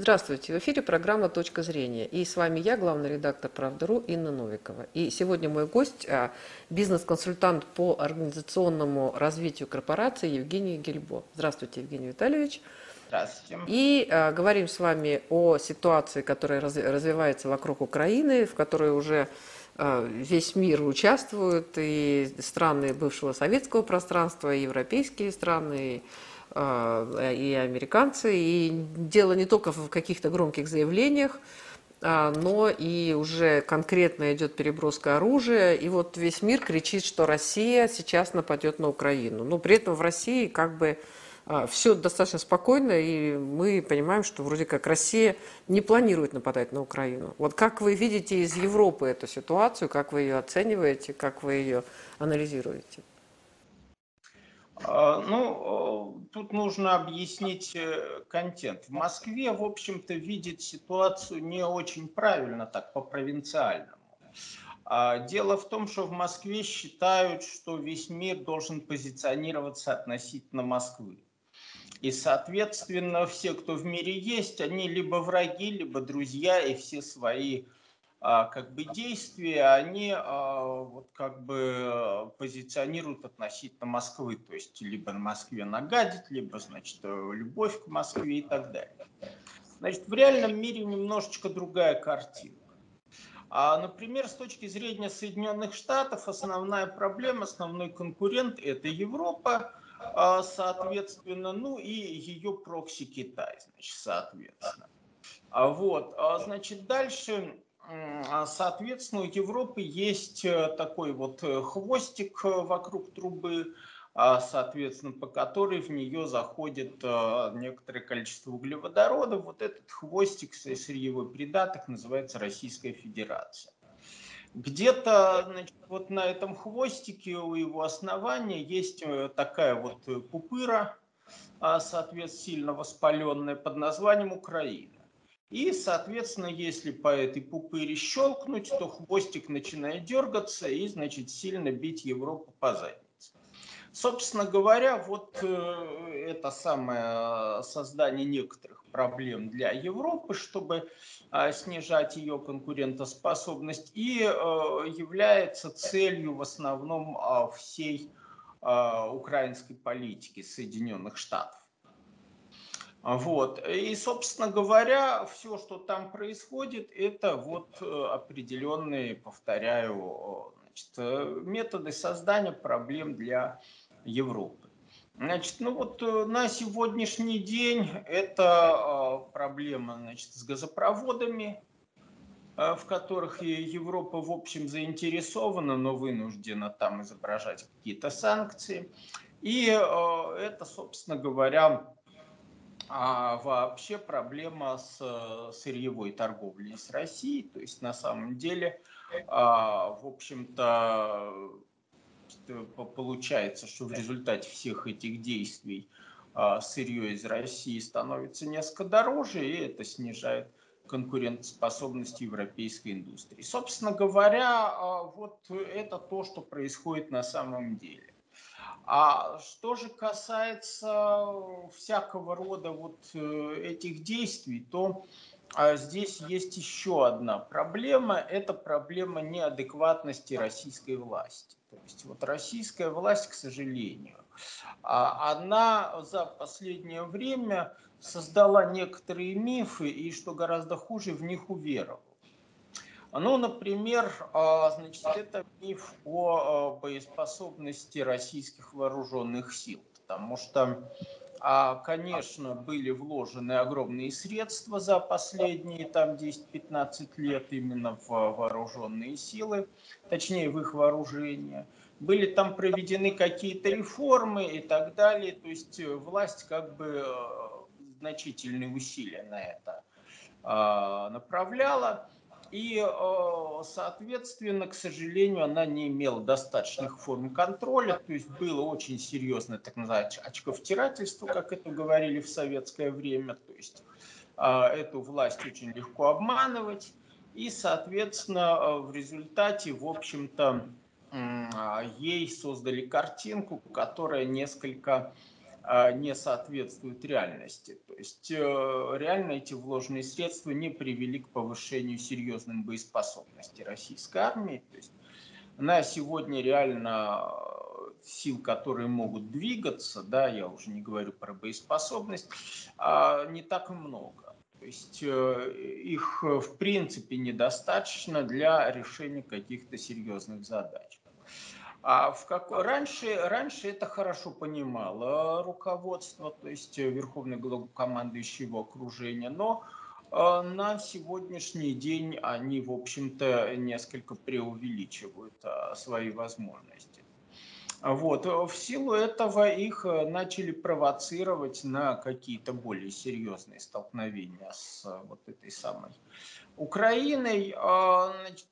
Здравствуйте, в эфире программа «Точка зрения». И с вами я, главный редактор «Правда.ру» Инна Новикова. И сегодня мой гость а, – бизнес-консультант по организационному развитию корпорации Евгений Гельбо. Здравствуйте, Евгений Витальевич. Здравствуйте. И а, говорим с вами о ситуации, которая раз, развивается вокруг Украины, в которой уже а, весь мир участвует, и страны бывшего советского пространства, и европейские страны, и и американцы. И дело не только в каких-то громких заявлениях, а, но и уже конкретно идет переброска оружия. И вот весь мир кричит, что Россия сейчас нападет на Украину. Но при этом в России как бы а, все достаточно спокойно, и мы понимаем, что вроде как Россия не планирует нападать на Украину. Вот как вы видите из Европы эту ситуацию, как вы ее оцениваете, как вы ее анализируете? А, ну, тут нужно объяснить э, контент. В Москве, в общем-то, видит ситуацию не очень правильно, так по-провинциальному. А, дело в том, что в Москве считают, что весь мир должен позиционироваться относительно Москвы. И, соответственно, все, кто в мире есть, они либо враги, либо друзья, и все свои как бы действия, они а, вот как бы позиционируют относительно Москвы, то есть либо на Москве нагадить, либо, значит, любовь к Москве и так далее. Значит, в реальном мире немножечко другая картина. А, например, с точки зрения Соединенных Штатов, основная проблема, основной конкурент – это Европа, а, соответственно, ну и ее прокси Китай, значит, соответственно. А вот, значит, дальше а, соответственно, у Европы есть э, такой вот э, хвостик э, вокруг трубы, а, соответственно, по которой в нее заходит некоторое количество углеводорода. Вот этот хвостик, сырьевой придаток, называется Российская Федерация. Где-то значит, вот на этом хвостике у его основания есть такая вот пупыра, а, соответственно, сильно воспаленная под названием Украина. И, соответственно, если по этой пупыре щелкнуть, то хвостик начинает дергаться и, значит, сильно бить Европу по заднице. Собственно говоря, вот э, это самое создание некоторых проблем для Европы, чтобы э, снижать ее конкурентоспособность, и э, является целью в основном э, всей э, украинской политики Соединенных Штатов. Вот. И, собственно говоря, все, что там происходит, это вот э, определенные, повторяю, значит, э, методы создания проблем для Европы. Значит, ну вот э, на сегодняшний день это проблема значит, с газопроводами, в которых Европа, в общем, заинтересована, но вынуждена там изображать какие-то санкции. И это, собственно говоря, а вообще проблема с э, сырьевой торговлей с Россией. То есть на самом деле, а, в общем-то, э, получается, что в результате всех этих действий а, сырье из России становится несколько дороже, и это снижает конкурентоспособность европейской индустрии. Собственно говоря, а, вот это то, что происходит на самом деле. А что же касается всякого рода вот э, этих действий, то а, здесь есть еще одна проблема. Это проблема неадекватности российской власти. То есть вот российская власть, к сожалению, а, она за последнее время создала некоторые мифы и, что гораздо хуже, в них уверовала. Ну, например, а, значит, это миф о а, боеспособности российских вооруженных сил, потому что, а, конечно, были вложены огромные средства за последние там 10-15 лет именно в вооруженные силы, точнее в их вооружение. Были там проведены какие-то реформы и так далее, то есть э, власть как бы э, значительные усилия на это направляла. И, э, соответственно, к сожалению, она не имела достаточных форм контроля, то есть было очень серьезное, так называемое, очковтирательство, как это говорили в советское время, то есть э, эту власть очень легко обманывать, и, соответственно, э, в результате, в общем-то, ей создали картинку, которая несколько не соответствуют реальности. То есть э, реально эти вложенные средства не привели к повышению серьезной боеспособности российской армии. То есть на сегодня реально э, сил, которые могут двигаться, да, я уже не говорю про боеспособность, а не так и много. То есть э, их в принципе недостаточно для решения каких-то серьезных задач. А в как... раньше, раньше это хорошо понимало руководство, то есть верховный главнокомандующий его окружение, но э, на сегодняшний день они, в общем-то, несколько преувеличивают э, свои возможности. Вот. В силу этого их э, начали провоцировать на какие-то более серьезные столкновения с вот этой самой Украиной, а, значит,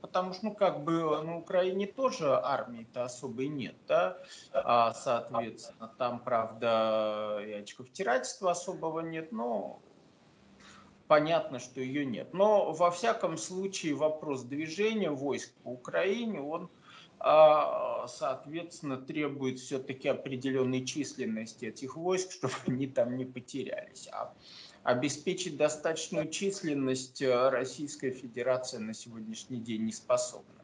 потому что, ну, как бы, на Украине тоже армии-то особой нет, да, а, соответственно, там, правда, и очковтирательства особого нет, но понятно, что ее нет. Но, во всяком случае, вопрос движения войск по Украине, он, а, соответственно, требует все-таки определенной численности этих войск, чтобы они там не потерялись. А обеспечить достаточную численность э, Российская Федерация на сегодняшний день не способна.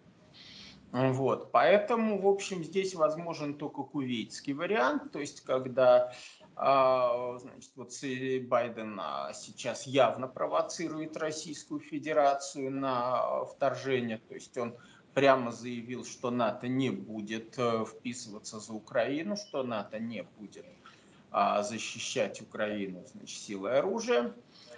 Вот. Поэтому, в общем, здесь возможен только кувейтский вариант, то есть когда а, значит, вот Байден а, сейчас явно провоцирует Российскую Федерацию на вторжение, то есть он прямо заявил, что НАТО не будет э, вписываться за Украину, что НАТО не будет а, защищать Украину значит, силой оружия.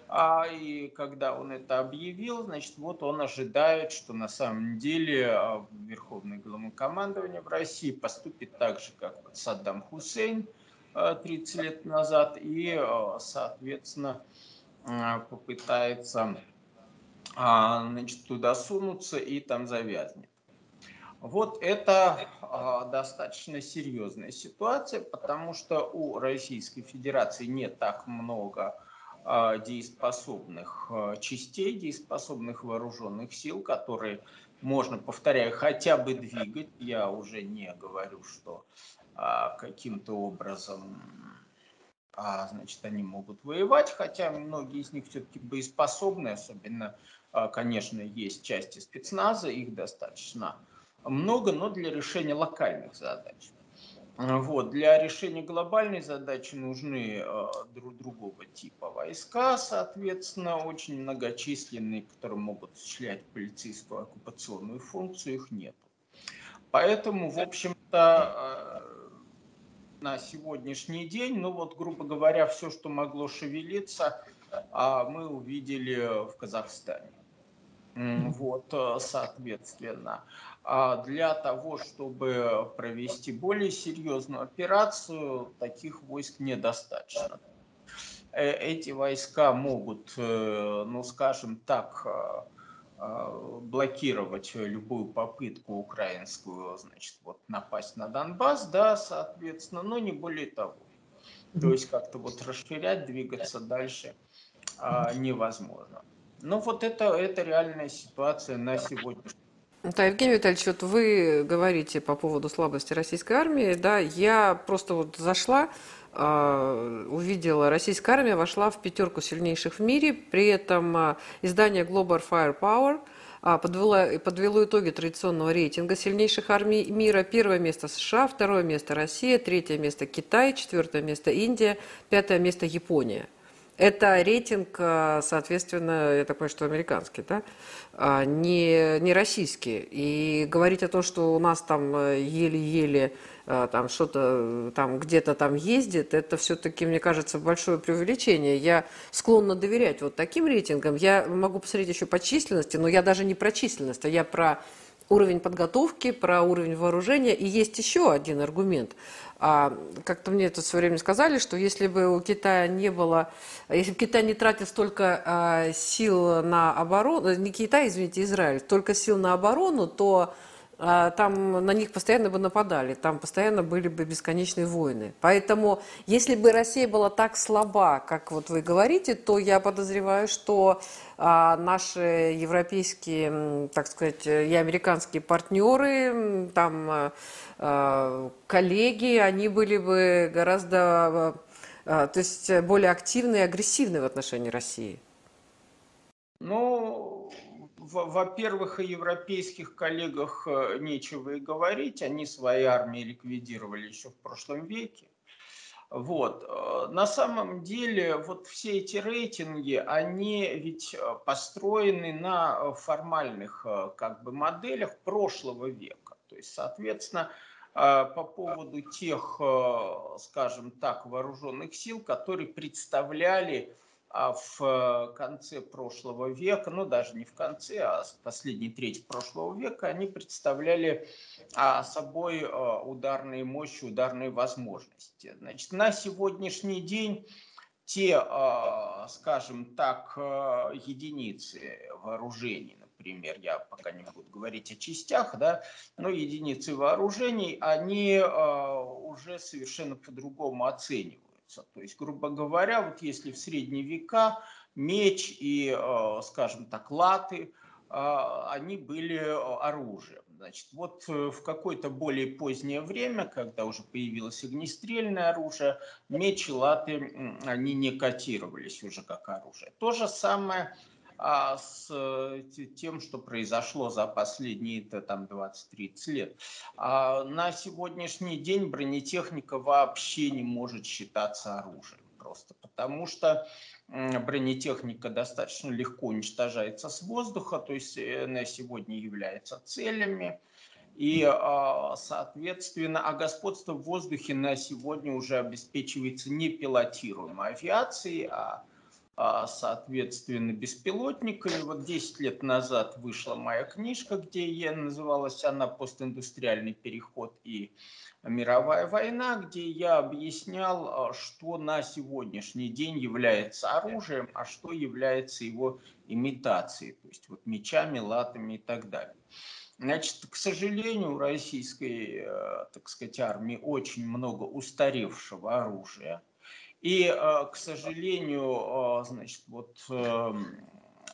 А, и когда он это объявил, значит, вот он ожидает, что на самом деле а, Верховное главнокомандование в России поступит так же, как Саддам Хусейн 30 лет назад, и, соответственно, попытается значит, туда сунуться и там завязнет. Вот это э, достаточно серьезная ситуация, потому что у Российской Федерации не так много э, дееспособных э, частей, дееспособных вооруженных сил, которые можно, повторяю, хотя бы двигать. Я уже не говорю, что каким-то образом значит, они могут воевать, хотя многие из них все-таки боеспособны, особенно, конечно, есть части спецназа, их достаточно но для решения локальных задач. Вот. Для решения глобальной задачи нужны э, друг, другого типа войска, соответственно, очень многочисленные, которые могут осуществлять полицейскую оккупационную функцию, их нет. Поэтому, в общем-то, э, на сегодняшний день, ну вот, грубо говоря, все, что могло шевелиться, э, мы увидели в Казахстане. Вот, э, соответственно. А для того, чтобы провести более серьезную операцию, таких войск недостаточно. Э, эти войска могут, э, ну скажем так, э, блокировать любую попытку украинскую, значит, вот напасть на Донбасс, да, соответственно, но не более того. То есть как-то вот расширять, двигаться дальше а, невозможно. Ну вот это, это реальная ситуация на сегодняшний да, Евгений Витальевич, вот вы говорите по поводу слабости российской армии, да, я просто вот зашла, э, увидела, российская армия вошла в пятерку сильнейших в мире, при этом э, издание Global Firepower э, подвело, подвело итоги традиционного рейтинга сильнейших армий мира. Первое место США, второе место Россия, третье место Китай, четвертое место Индия, пятое место Япония. Это рейтинг, соответственно, я так понимаю, что американский, да? А, не, не российские. И говорить о том, что у нас там э, еле-еле э, там что-то там где-то там ездит, это все-таки, мне кажется, большое преувеличение. Я склонна доверять вот таким рейтингам. Я могу посмотреть еще по численности, но я даже не про численность, а я про уровень подготовки, про уровень вооружения. И есть еще один аргумент – а, как-то мне это все время сказали, что если бы у Китая не было, если бы Китай не тратил столько а, сил на оборону, не Китай, извините, Израиль, столько сил на оборону, то а, там на них постоянно бы нападали, там постоянно были бы бесконечные войны. Поэтому, если бы Россия была так слаба, как вот вы говорите, то я подозреваю, что а, наши европейские, так сказать, и американские партнеры, там а, коллеги, они были бы гораздо, а, то есть более активны и агрессивны в отношении России. Ну, во-первых, о европейских коллегах э, нечего и говорить. Они свои армии ликвидировали еще в прошлом веке. Вот. Э, на самом деле, вот все эти рейтинги, они ведь э, построены на формальных как бы моделях прошлого века. То есть, соответственно, по поводу тех, скажем так, вооруженных сил, которые представляли в э, конце прошлого века, ну даже не в конце, а в последней трети прошлого века, они представляли а, собой э, ударные мощи, ударные возможности. Значит, на сегодняшний день те, э, скажем так, единицы вооружений, например, я пока не буду говорить о частях, да, но единицы вооружений, они уже совершенно по-другому оценивают находится. То есть, грубо говоря, вот если в средние века меч и, э, скажем так, латы, э, они были э, оружием. Значит, вот в какое-то более позднее время, когда уже появилось огнестрельное оружие, меч и латы, они не котировались уже как оружие. То же самое а с э, тем, что произошло за последние там 20-30 лет. А на сегодняшний день бронетехника вообще не может считаться оружием просто, потому что бронетехника достаточно легко уничтожается с воздуха, то есть э, на сегодня является целями. И, а, соответственно, а господство в воздухе на сегодня уже обеспечивается не пилотируемой авиацией, а, соответственно, беспилотниками. Вот 10 лет назад вышла моя книжка, где я называлась она «Постиндустриальный переход и мировая война», где я объяснял, а, что на сегодняшний день является оружием, а что является его имитацией, то есть вот мечами, латами и так далее. Значит, к сожалению, у российской, э, так сказать, армии очень много устаревшего оружия – и, э, к сожалению, э, значит, вот эм,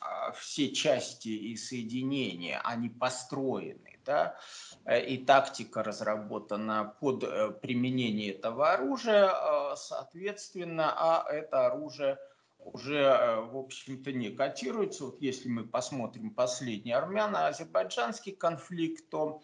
а, все части и соединения, они построены, да, э, и тактика разработана под применение этого оружия, соответственно, а это оружие уже, в общем-то, не котируется. Вот если мы посмотрим последний армяно-азербайджанский конфликт, то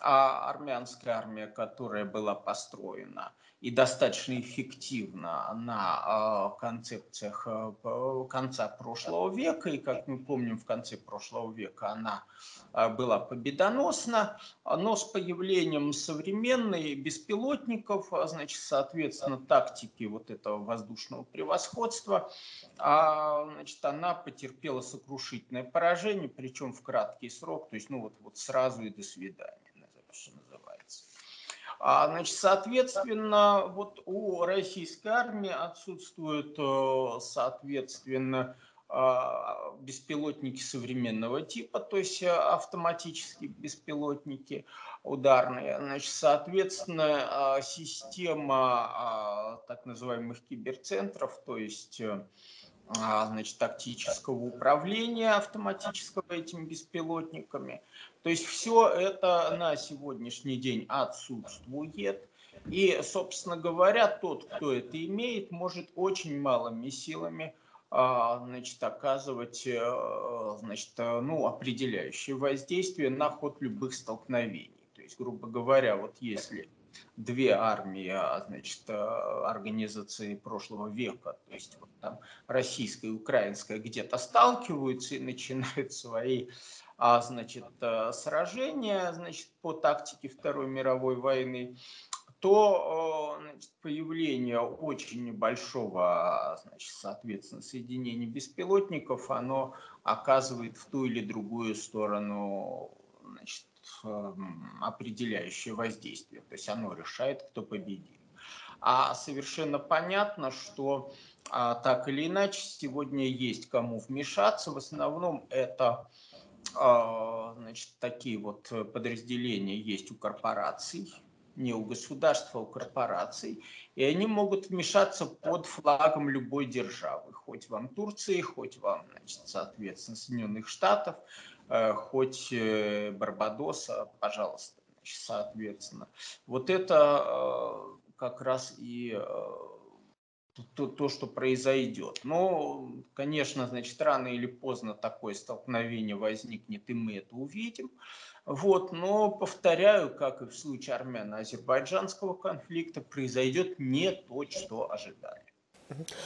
а армянская армия, которая была построена – и достаточно эффективно на э, концепциях э, конца прошлого века. И, как мы помним, в конце прошлого века она э, была победоносна. Но с появлением современной беспилотников, значит, соответственно, тактики вот этого воздушного превосходства, значит, она потерпела сокрушительное поражение, причем в краткий срок, то есть, ну вот, вот сразу и до свидания, что называется. А, значит, соответственно, вот у российской армии отсутствуют, э, соответственно, а, беспилотники современного типа, то есть э, автоматические беспилотники ударные. Значит, соответственно, а, система так называемых киберцентров, то есть э, значит, тактического управления автоматического этими беспилотниками. То есть все это на сегодняшний день отсутствует. И, собственно говоря, тот, кто это имеет, может очень малыми силами а, значит, оказывать э, значит, ну, определяющее воздействие на ход любых столкновений. То есть, грубо говоря, вот если две армии, а, значит, э, организации прошлого века, то есть вот там российская и украинская где-то сталкиваются и начинают свои а, значит, э, сражения значит, по тактике Второй мировой войны, то э, значит, появление очень небольшого, значит, соответственно, соединения беспилотников, оно оказывает в ту или другую сторону значит, эм, определяющее воздействие. То есть оно решает, кто победит. А совершенно понятно, что а, так или иначе сегодня есть кому вмешаться. В основном это а, значит, такие вот подразделения есть у корпораций, не у государства, а у корпораций, и они могут вмешаться под флагом любой державы, хоть вам Турции, хоть вам, значит, соответственно, Соединенных Штатов, хоть э, Барбадоса, пожалуйста, значит, соответственно. Вот это э, как раз и то, то, что произойдет. Но, конечно, значит, рано или поздно такое столкновение возникнет, и мы это увидим. Вот, но, повторяю, как и в случае армяно-азербайджанского конфликта, произойдет не то, что ожидали.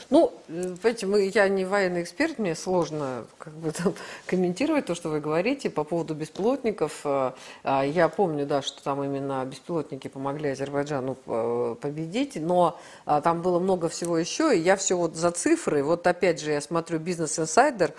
Ну, понимаете, мы, я не военный эксперт, мне сложно как бы, там, комментировать то, что вы говорите по поводу беспилотников. А, а, я помню, да, что там именно беспилотники помогли Азербайджану э, победить, но а, там было много всего еще, и я все вот за цифры. Вот опять же, я смотрю «Бизнес инсайдер»,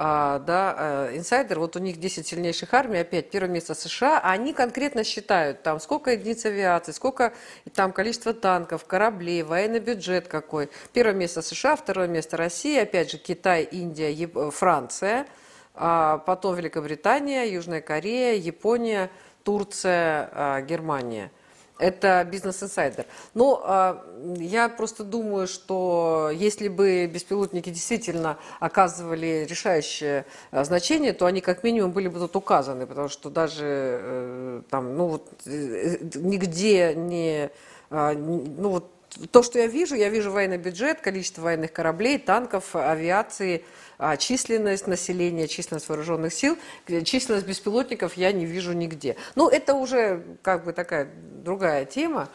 а, да, инсайдер, вот у них 10 сильнейших армий, опять первое место США, а они конкретно считают, там, сколько единиц авиации, сколько там количество танков, кораблей, военный бюджет какой. Первое место США, второе место Россия, опять же Китай, Индия, Яп... Франция, а потом Великобритания, Южная Корея, Япония, Турция, а, Германия – это бизнес-инсайдер. Но э, я просто думаю, что если бы беспилотники действительно оказывали решающее э, значение, то они как минимум были бы тут указаны, потому что даже э, там, ну вот, э, нигде не, э, ну вот то, что я вижу, я вижу военный бюджет, количество военных кораблей, танков, авиации, а численность населения, численность вооруженных сил, численность беспилотников я не вижу нигде. Ну, это уже как бы такая другая тема.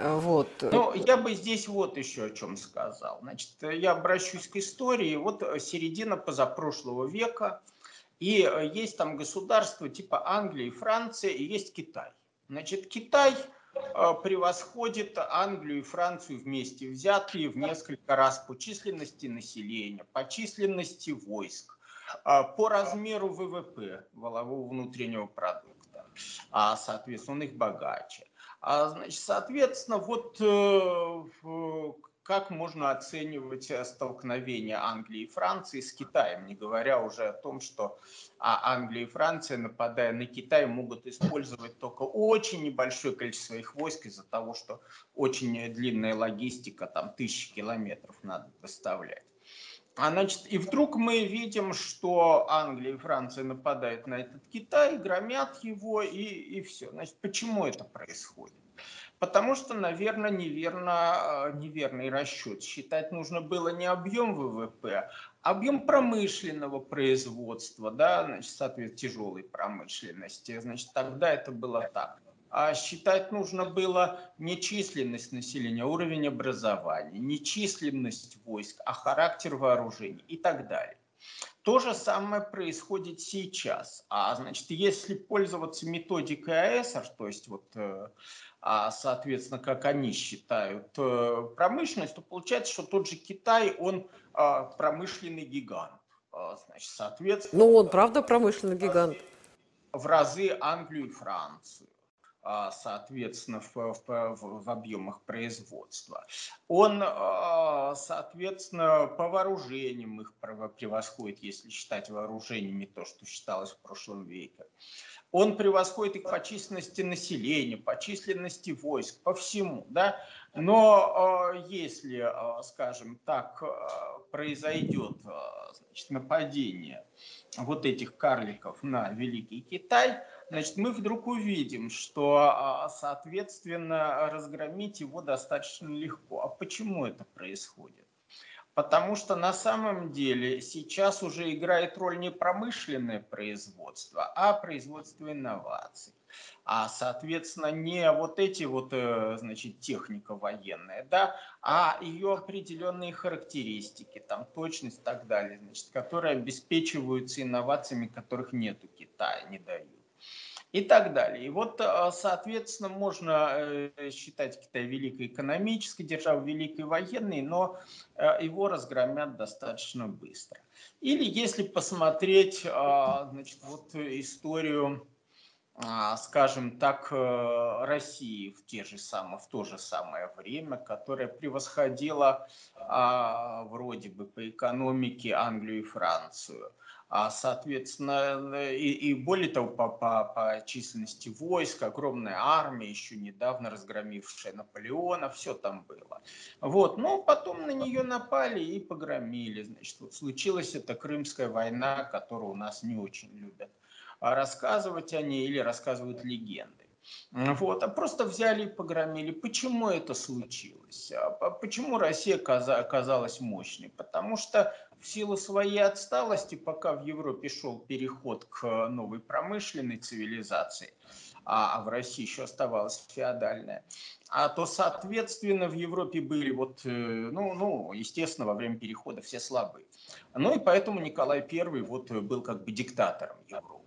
Вот. Ну, я бы здесь вот еще о чем сказал. Значит, я обращусь к истории. Вот середина позапрошлого века, и есть там государства типа Англии, Франции, и есть Китай. Значит, Китай – Э, превосходит Англию и Францию вместе взятые в несколько раз по численности населения, по численности войск, э, по размеру ВВП, валового внутреннего продукта, а, соответственно, он их богаче. А, значит, соответственно, вот э, как можно оценивать э, столкновение Англии и Франции с Китаем, не говоря уже о том, что а, Англия и Франция, нападая на Китай, могут использовать только очень небольшое количество их войск из-за того, что очень длинная логистика, там тысячи километров надо доставлять. А значит, и вдруг мы видим, что Англия и Франция нападают на этот Китай, громят его и, и все. Значит, почему это происходит? Потому что, наверное, неверно, э, неверный расчет. Считать нужно было не объем ВВП, а объем промышленного производства, да, значит, соответственно, тяжелой промышленности. Значит, тогда это было так. А считать нужно было не численность населения, а уровень образования, не численность войск, а характер вооружений и так далее. То же самое происходит сейчас. А значит, если пользоваться методикой АЭСР, то есть вот э, а, соответственно, как они считают, э, промышленность, то получается, что тот же Китай, он а, промышленный гигант. А, значит, соответственно... Ну, он правда промышленный гигант. В разы Англию и Францию соответственно, в, в, в объемах производства. Он, соответственно, по вооружениям их превосходит, если считать вооружениями то, что считалось в прошлом веке он превосходит их по численности населения, по численности войск, по всему, да. Но э, если, скажем так, произойдет значит, нападение вот этих карликов на Великий Китай, значит, мы вдруг увидим, что, соответственно, разгромить его достаточно легко. А почему это происходит? Потому что на самом деле сейчас уже играет роль не промышленное производство, а производство инноваций. А, соответственно, не вот эти вот, э, значит, техника военная, да, а ее определенные характеристики, там, точность и так далее, значит, которые обеспечиваются инновациями, которых нет у Китая, не дают и так далее. И вот, э, соответственно, можно э, считать Китай великой экономической державой, великой военной, но э, его разгромят достаточно быстро. Или если посмотреть значит, вот историю а, скажем так, э, России в, те же самые, в то же самое время, которая превосходила а, вроде бы по экономике Англию и Францию. А, соответственно, и, и более того, по, по, по численности войск, огромная армия, еще недавно разгромившая Наполеона, все там было. Вот, но потом на нее напали и погромили. Значит, вот случилась эта Крымская война, которую у нас не очень любят рассказывать о ней или рассказывают легенды. Вот, а просто взяли и погромили. Почему это случилось? А почему Россия оказалась мощной? Потому что в силу своей отсталости, пока в Европе шел переход к новой промышленной цивилизации, а, а в России еще оставалась феодальная, а то, соответственно, в Европе были вот, э, ну, ну, естественно, во время перехода все слабые. Ну и поэтому Николай I вот был как бы диктатором Европы.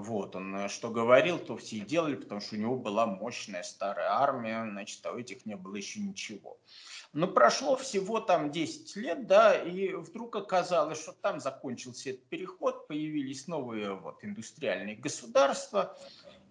Вот, он э, что говорил, то все и делали, потому что у него была мощная старая армия, значит, а у этих не было еще ничего. Но прошло всего там 10 лет, да, и вдруг оказалось, что там закончился этот переход, появились новые вот индустриальные государства,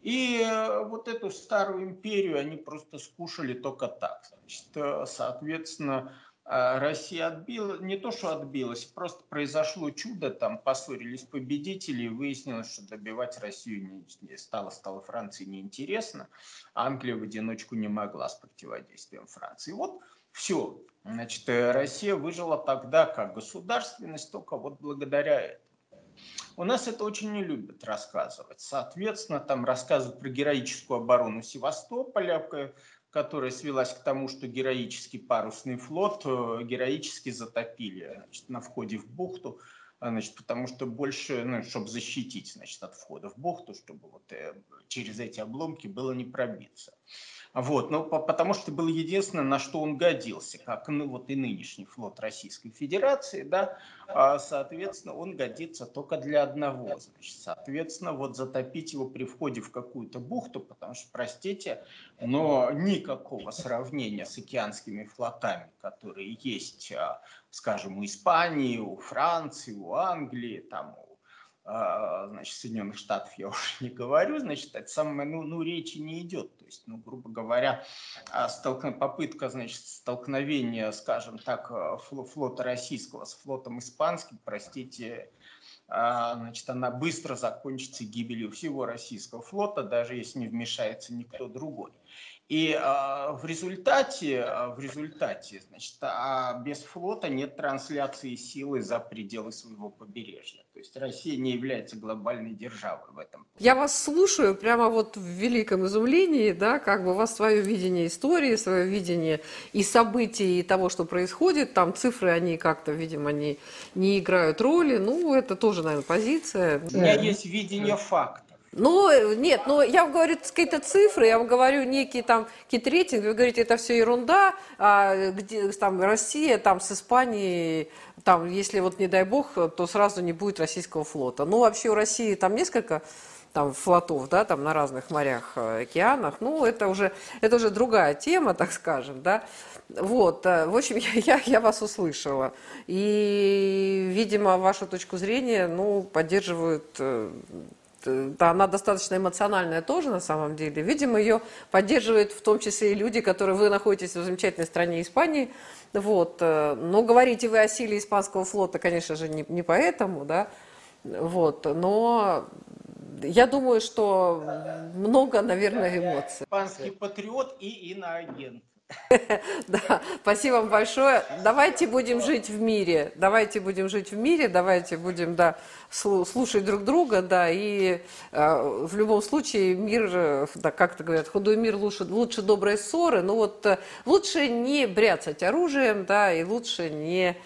и э, вот эту старую империю они просто скушали только так. Значит, э, соответственно, Россия отбила, не то что отбилась, просто произошло чудо, там поссорились победители, и выяснилось, что добивать Россию не стало, стало Франции неинтересно, Англия в одиночку не могла с противодействием Франции. Вот все. Значит, э, Россия выжила тогда как государственность, только вот благодаря этому. У нас это очень не любят рассказывать. Соответственно, там рассказывают про героическую оборону Севастополя, которая свелась к тому, что героический парусный флот э, героически затопили значит, на входе в бухту, значит, потому что больше, ну, чтобы защитить значит, от входа в бухту, чтобы вот, э, через эти обломки было не пробиться. Вот, ну, потому что было единственное, на что он годился, как ну, вот и нынешний флот Российской Федерации, да, а, соответственно, он годится только для одного, значит, соответственно, вот затопить его при входе в какую-то бухту, потому что, простите, но никакого сравнения с океанскими флотами, которые есть, а, скажем, у Испании, у Франции, у Англии, там, значит, Соединенных Штатов я уже не говорю, значит, это самое, ну, ну, речи не идет. То есть, ну, грубо говоря, а, столкн... попытка, значит, столкновения, скажем так, а, флота российского с флотом испанским, простите, значит, она быстро закончится гибелью всего российского флота, даже если не вмешается никто другой. И а, в результате, а, в результате, значит, а без флота нет трансляции силы за пределы своего побережья. То есть Россия не является глобальной державой в этом. Я вас слушаю прямо вот в великом изумлении, да, как бы у вас свое видение истории, свое видение и событий, и того, что происходит. Там цифры, они как-то, видимо, не, не играют роли. Ну, это тоже, наверное, позиция. У меня есть видение факта. Ну, нет, ну, я вам говорю какие-то цифры, я вам говорю некие там, какие-то рейтинги, вы говорите, это все ерунда, а где там Россия, там с Испанией, там, если вот не дай бог, то сразу не будет российского флота. Ну, вообще у России там несколько там флотов, да, там на разных морях, э, океанах, ну, это уже, это уже другая тема, так скажем, да. Вот, э, в общем, я, я, я вас услышала. И, видимо, вашу точку зрения, ну, поддерживают э, да, она достаточно эмоциональная тоже на самом деле. Видимо, ее поддерживают в том числе и люди, которые вы находитесь в замечательной стране Испании. Вот. Э, но говорите вы о силе испанского флота, конечно же, не, не поэтому, да. Вот. Но я думаю, что много, наверное, эмоций. Испанский патриот и иноагент. Да, спасибо вам большое. Давайте будем жить в мире. Давайте будем жить в мире, давайте будем, да, слушать друг друга, да, и э, в любом случае мир, э, да, как-то говорят, худой мир лучше, лучше доброй ссоры, но вот э, лучше не бряцать оружием, да, и лучше не...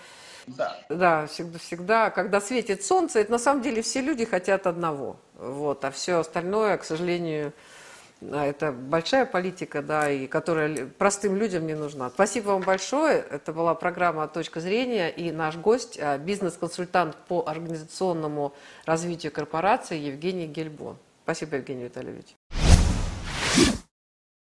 Да. да, всегда, всегда, когда светит солнце, это на самом деле все люди хотят одного, вот, а все остальное, к сожалению, это большая политика, да, и которая простым людям не нужна. Спасибо вам большое. Это была программа «Точка зрения» и наш гость, а, бизнес-консультант по организационному развитию корпорации Евгений Гельбо. Спасибо, Евгений Витальевич.